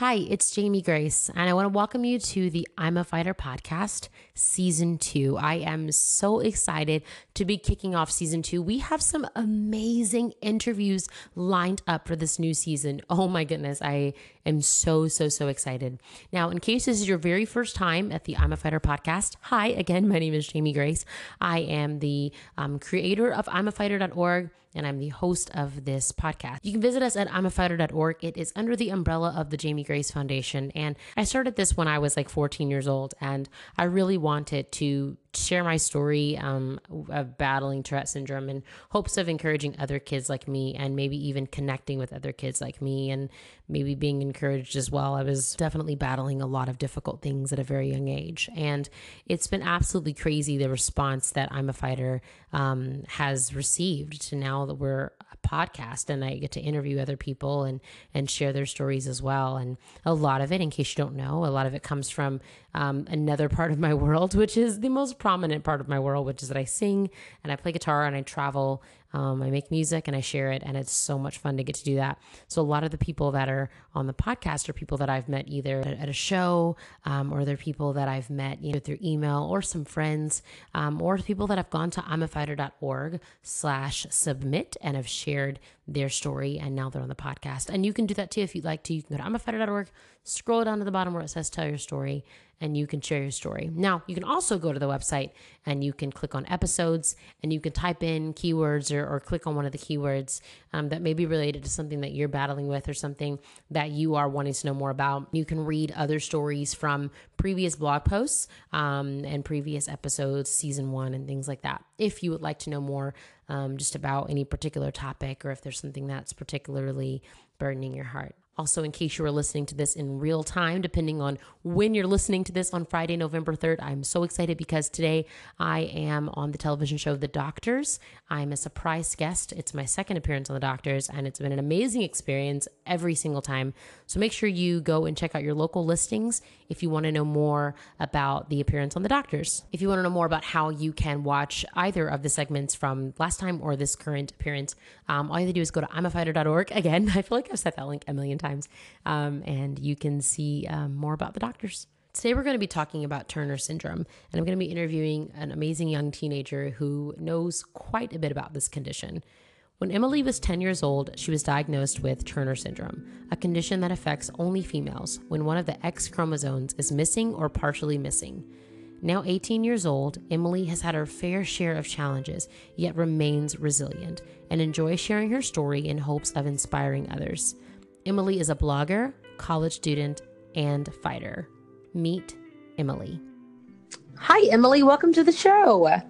Hi, it's Jamie Grace, and I want to welcome you to the I'm a Fighter podcast, season two. I am so excited to be kicking off season two. We have some amazing interviews lined up for this new season. Oh my goodness, I am so, so, so excited. Now, in case this is your very first time at the I'm a Fighter podcast, hi again, my name is Jamie Grace. I am the um, creator of I'm a Fighter.org and I'm the host of this podcast. You can visit us at imafighter.org. It is under the umbrella of the Jamie Grace Foundation. And I started this when I was like 14 years old, and I really wanted to share my story um, of battling Tourette syndrome in hopes of encouraging other kids like me and maybe even connecting with other kids like me and maybe being encouraged as well. I was definitely battling a lot of difficult things at a very young age. And it's been absolutely crazy the response that I'm a Fighter um, has received to now that we're a podcast and I get to interview other people and, and share their stories as well. And a lot of it, in case you don't know, a lot of it comes from um, another part of my world, which is the most prominent part of my world, which is that I sing and I play guitar and I travel um, I make music and I share it, and it's so much fun to get to do that. So, a lot of the people that are on the podcast are people that I've met either at, a show um, or they're people that I've met you know, through email or some friends um, or people that have gone to imafighter.org slash submit and have shared their story and now they're on the podcast. And you can do that too if you'd like to. You can go to imafighter.org, scroll down to the bottom where it says tell your story, and you can share your story. Now, you can also go to the website and you can click on episodes and you can type in keywords or, or click on one of the keywords um, that may be related to something that you're battling with or something that you are wanting to know more about. You can read other stories from previous blog posts um, and previous episodes, season one, and things like that. If you would like to know more um, just about any particular topic or if there's something that's particularly burdening your heart. Also, in case you are listening to this in real time, depending on when you're listening to this on Friday, November 3rd, I'm so excited because today I am on the television show The Doctors. I'm a surprise guest. It's my second appearance on The Doctors, and it's been an amazing experience every single time. So make sure you go and check out your local listings if you want to know more about the appearance on The Doctors. If you want to know more about how you can watch either of the segments from last time or this current appearance, um, all you have to do is go to imafighter.org. Again, I feel like I've said that link a million times. Um, and you can see um, more about the doctors. Today, we're going to be talking about Turner syndrome, and I'm going to be interviewing an amazing young teenager who knows quite a bit about this condition. When Emily was 10 years old, she was diagnosed with Turner syndrome, a condition that affects only females when one of the X chromosomes is missing or partially missing. Now 18 years old, Emily has had her fair share of challenges, yet remains resilient and enjoys sharing her story in hopes of inspiring others. Emily is a blogger, college student, and fighter. Meet Emily. Hi, Emily. Welcome to the show.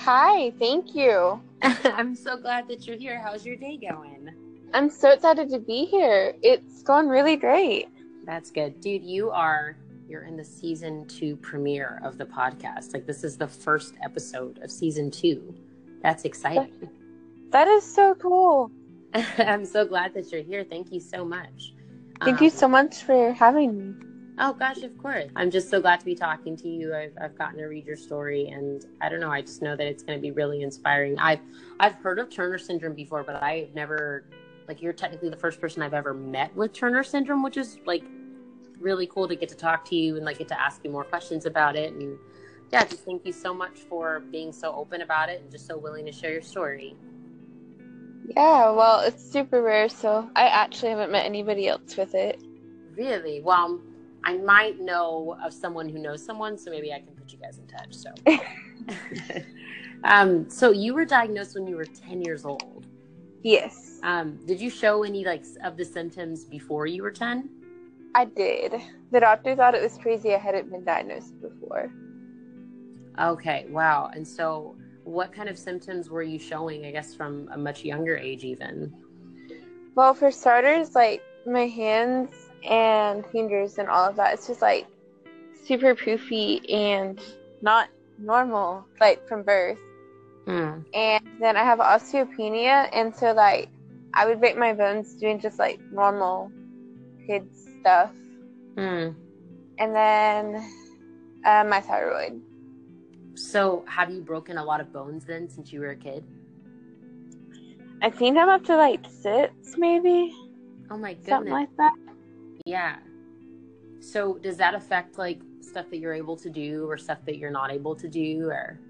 Hi, thank you. I'm so glad that you're here. How's your day going? I'm so excited to be here. It's gone really great. That's good. Dude, you are you're in the season 2 premiere of the podcast. Like this is the first episode of season 2. That's exciting. that is so cool. I'm so glad that you're here. Thank you so much. Thank um, you so much for having me. Oh gosh, of course. I'm just so glad to be talking to you. I've, I've gotten to read your story, and I don't know. I just know that it's going to be really inspiring. I've I've heard of Turner syndrome before, but I've never like you're technically the first person I've ever met with Turner syndrome, which is like really cool to get to talk to you and like get to ask you more questions about it. And yeah, just thank you so much for being so open about it and just so willing to share your story. Yeah, well, it's super rare, so I actually haven't met anybody else with it. Really? Well, I might know of someone who knows someone, so maybe I can put you guys in touch. So, um, so you were diagnosed when you were ten years old. Yes. Um, did you show any like of the symptoms before you were ten? I did. The doctor thought it was crazy I hadn't been diagnosed before. Okay. Wow. And so what kind of symptoms were you showing, I guess, from a much younger age, even? Well, for starters, like my hands and fingers and all of that, it's just like super poofy and not normal, like from birth. Mm. And then I have osteopenia, and so like I would break my bones doing just like normal kid stuff. Mm. And then uh, my thyroid. So, have you broken a lot of bones then since you were a kid? I think I'm up to like six, maybe. Oh my goodness. Something like that. Yeah. So does that affect like stuff that you're able to do or stuff that you're not able to do or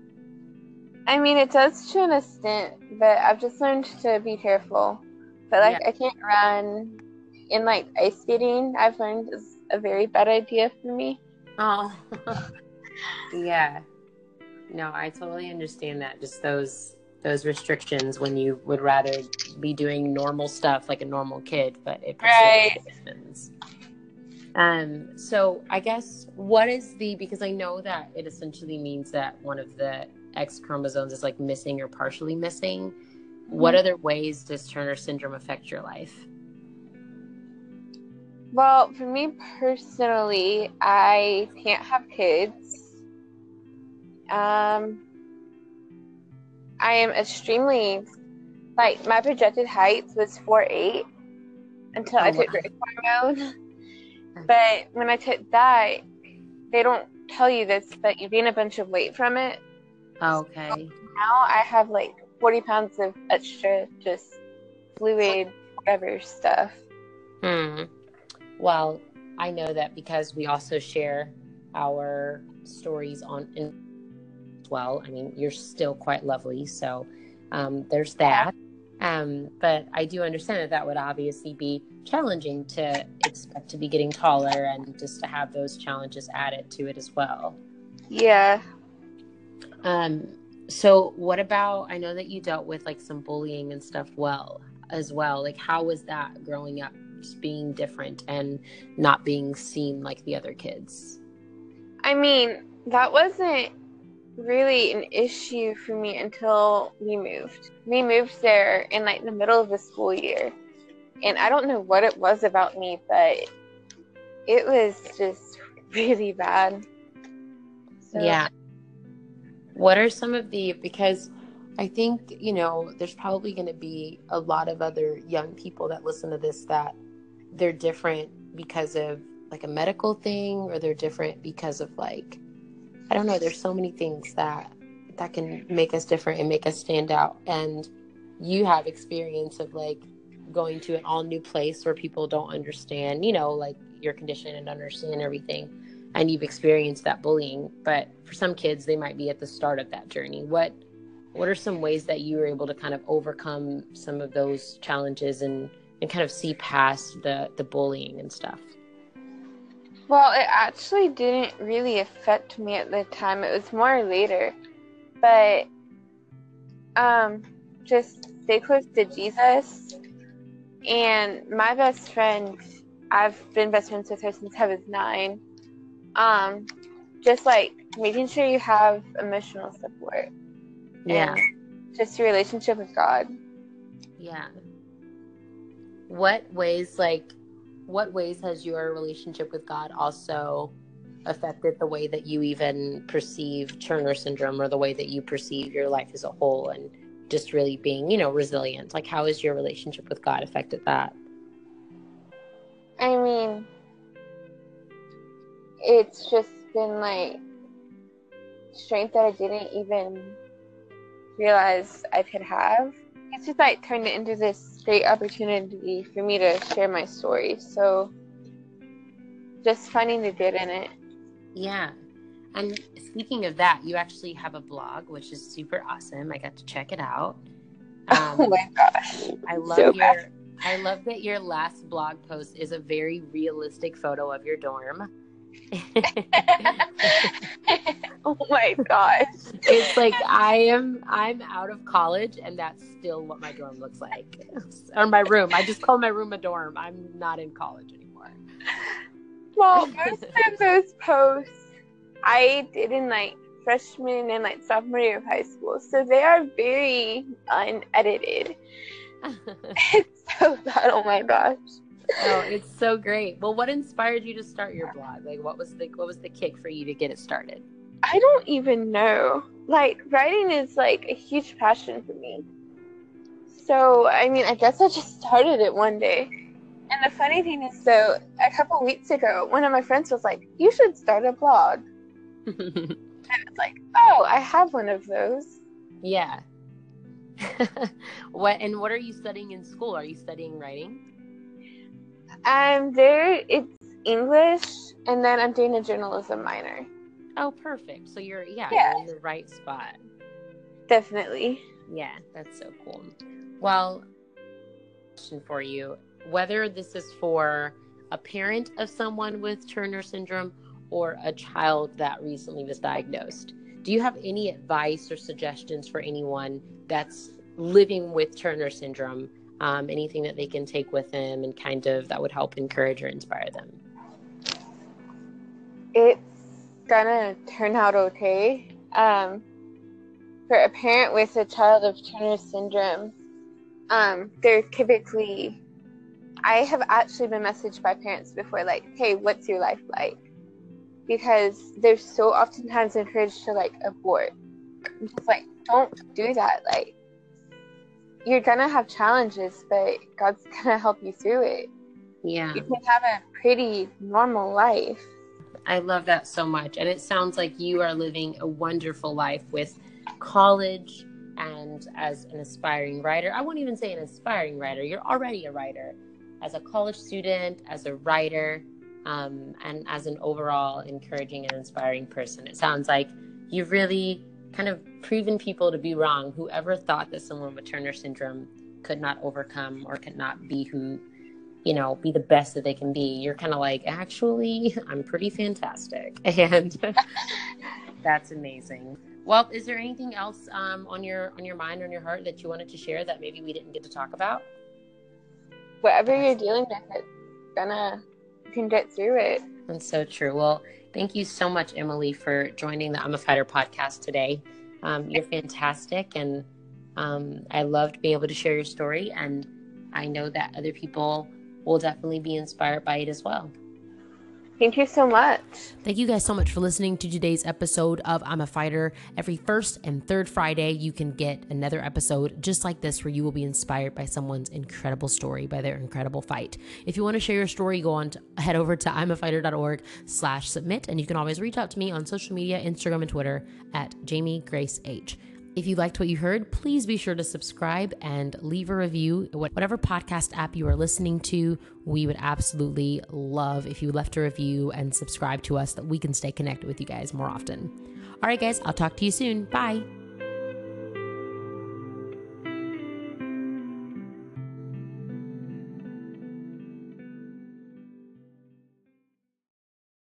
I mean, it does to an extent, but I've just learned to be careful. But like, Yeah. I can't run in like ice skating. I've learned is a very bad idea for me. Oh. yeah. No, I totally understand that. Just those those restrictions when you would rather be doing normal stuff like a normal kid, but it puts you in Right. Um, so I guess what is the because I know that it essentially means that one of the X chromosomes is like missing or partially missing. What Mhm. other ways does Turner syndrome affect your life? Well, for me personally, I can't have kids. Um, I am extremely like my projected height was four eight until I Oh, took wow. growth hormone. But when I took that, they don't tell you this, but you gain a bunch of weight from it. Okay. Now I have like forty pounds of extra just fluid, whatever stuff. Hmm. Well, I know that because we also share our stories on in as well. I mean, you're still quite lovely, so um, there's that. Um, but I do understand that that would obviously be challenging to expect to be getting taller and just to have those challenges added to it as well. Yeah. Um, so what about I know that you dealt with like some bullying and stuff well as well. Like how was that growing up just being different and not being seen like the other kids? I mean, that wasn't really an issue for me until we moved. We moved there in like the middle of the school year. And I don't know what it was about me, but it was just really bad. So, Yeah. What are some of the because I think, you know, there's probably going to be a lot of other young people that listen to this that they're different because of like a medical thing or they're different because of like I don't know, there's so many things that that can make us different and make us stand out. And you have experience of like going to an all new place where people don't understand, you know, like your condition and understand everything. And you've experienced that bullying. But for some kids they might be at the start of that journey. What what are some ways that you were able to kind of overcome some of those challenges and and kind of see past the the bullying and stuff Well, it actually didn't really affect me at the time. It was more later. But um just stay close to Jesus. And my best friend, I've been best friends with her since I was nine. Um, just like making sure you have emotional support. yeah just your relationship with God. yeah what ways like what ways has your relationship with god also affected the way that you even perceive turner syndrome or the way that you perceive your life as a whole and just really being you know resilient like how has your relationship with god affected that I mean, it's just been like strength that I didn't even realize I could have. It's just like turned it into this great opportunity for me to share my story. So just finding the good in it. Yeah. And speaking of that, you actually have a blog, which is super awesome. I got to check it out. Um, oh my gosh. I love so your bad. I love that your last blog post is a very realistic photo of your dorm. oh my gosh. it's like I am I'm out of college and that's still what my dorm looks like. or my room. I just call my room a dorm. I'm not in college anymore. Well, most of those posts I did in like freshman and like sophomore year of high school, so they are very unedited. It's so bad. Oh my gosh. Oh, it's so great. Well, what inspired you to start your blog? Like what was the what was the kick for you to get it started? I don't even know. Like writing is like a huge passion for me. So I mean, I guess I just started it one day. And the funny thing is, though, a couple weeks ago, one of my friends was like, "You should start a blog." And it's like, "Oh, I have one of those." yeah. what and what are you studying in school? Are you studying writing? I'm there. It's English, and then I'm doing a journalism minor. Oh, perfect. So you're yeah, Yeah. you're in the right spot. Definitely. Yeah, that's so cool. Well, question for you: whether this is for a parent of someone with Turner syndrome or a child that recently was diagnosed, do you have any advice or suggestions for anyone that's living with Turner syndrome? Um, anything that they can take with them and kind of that would help encourage or inspire them? It's gonna turn out okay. Um, for a parent with a child of Turner syndrome, um, they're typically. I have actually been messaged by parents before, like, "Hey, what's your life like?" Because they're so oftentimes encouraged to like abort. Just like, don't do that. Like, you're gonna have challenges, but God's gonna help you through it. Yeah. You can have a pretty normal life. I love that so much. And it sounds like you are living a wonderful life with college and as an aspiring writer. I won't even say an aspiring writer, you're already a writer. As a college student, as a writer, um, and as an overall encouraging and inspiring person. It sounds like you've really kind of proven people to be wrong. Whoever thought that someone with Turner syndrome could not overcome or could not be who you know, be the best that they can be. You're kind of like, actually, I'm pretty fantastic, and that's amazing. Well, is there anything else um, on your on your mind or on your heart that you wanted to share that maybe we didn't get to talk about? Whatever you're dealing with, it's gonna you can get through it. That's so true. Well, thank you so much, Emily, for joining the I'm a Fighter podcast today. Um, you're fantastic, and um, I loved being able to share your story. And I know that other people will definitely be inspired by it as well. Thank you so much. Thank you guys so much for listening to today's episode of I'm a Fighter. Every first and third Friday, you can get another episode just like this where you will be inspired by someone's incredible story, by their incredible fight. If you want to share your story, go on to head over to imafighter.org slash submit, and you can always reach out to me on social media, Instagram and Twitter at Jamie Grace H. If you liked what you heard, please be sure to subscribe and leave a review. Whatever podcast app you are listening to, we would absolutely love if you left a review and subscribe to us that we can stay connected with you guys more often. All right, guys, I'll talk to you soon. Bye.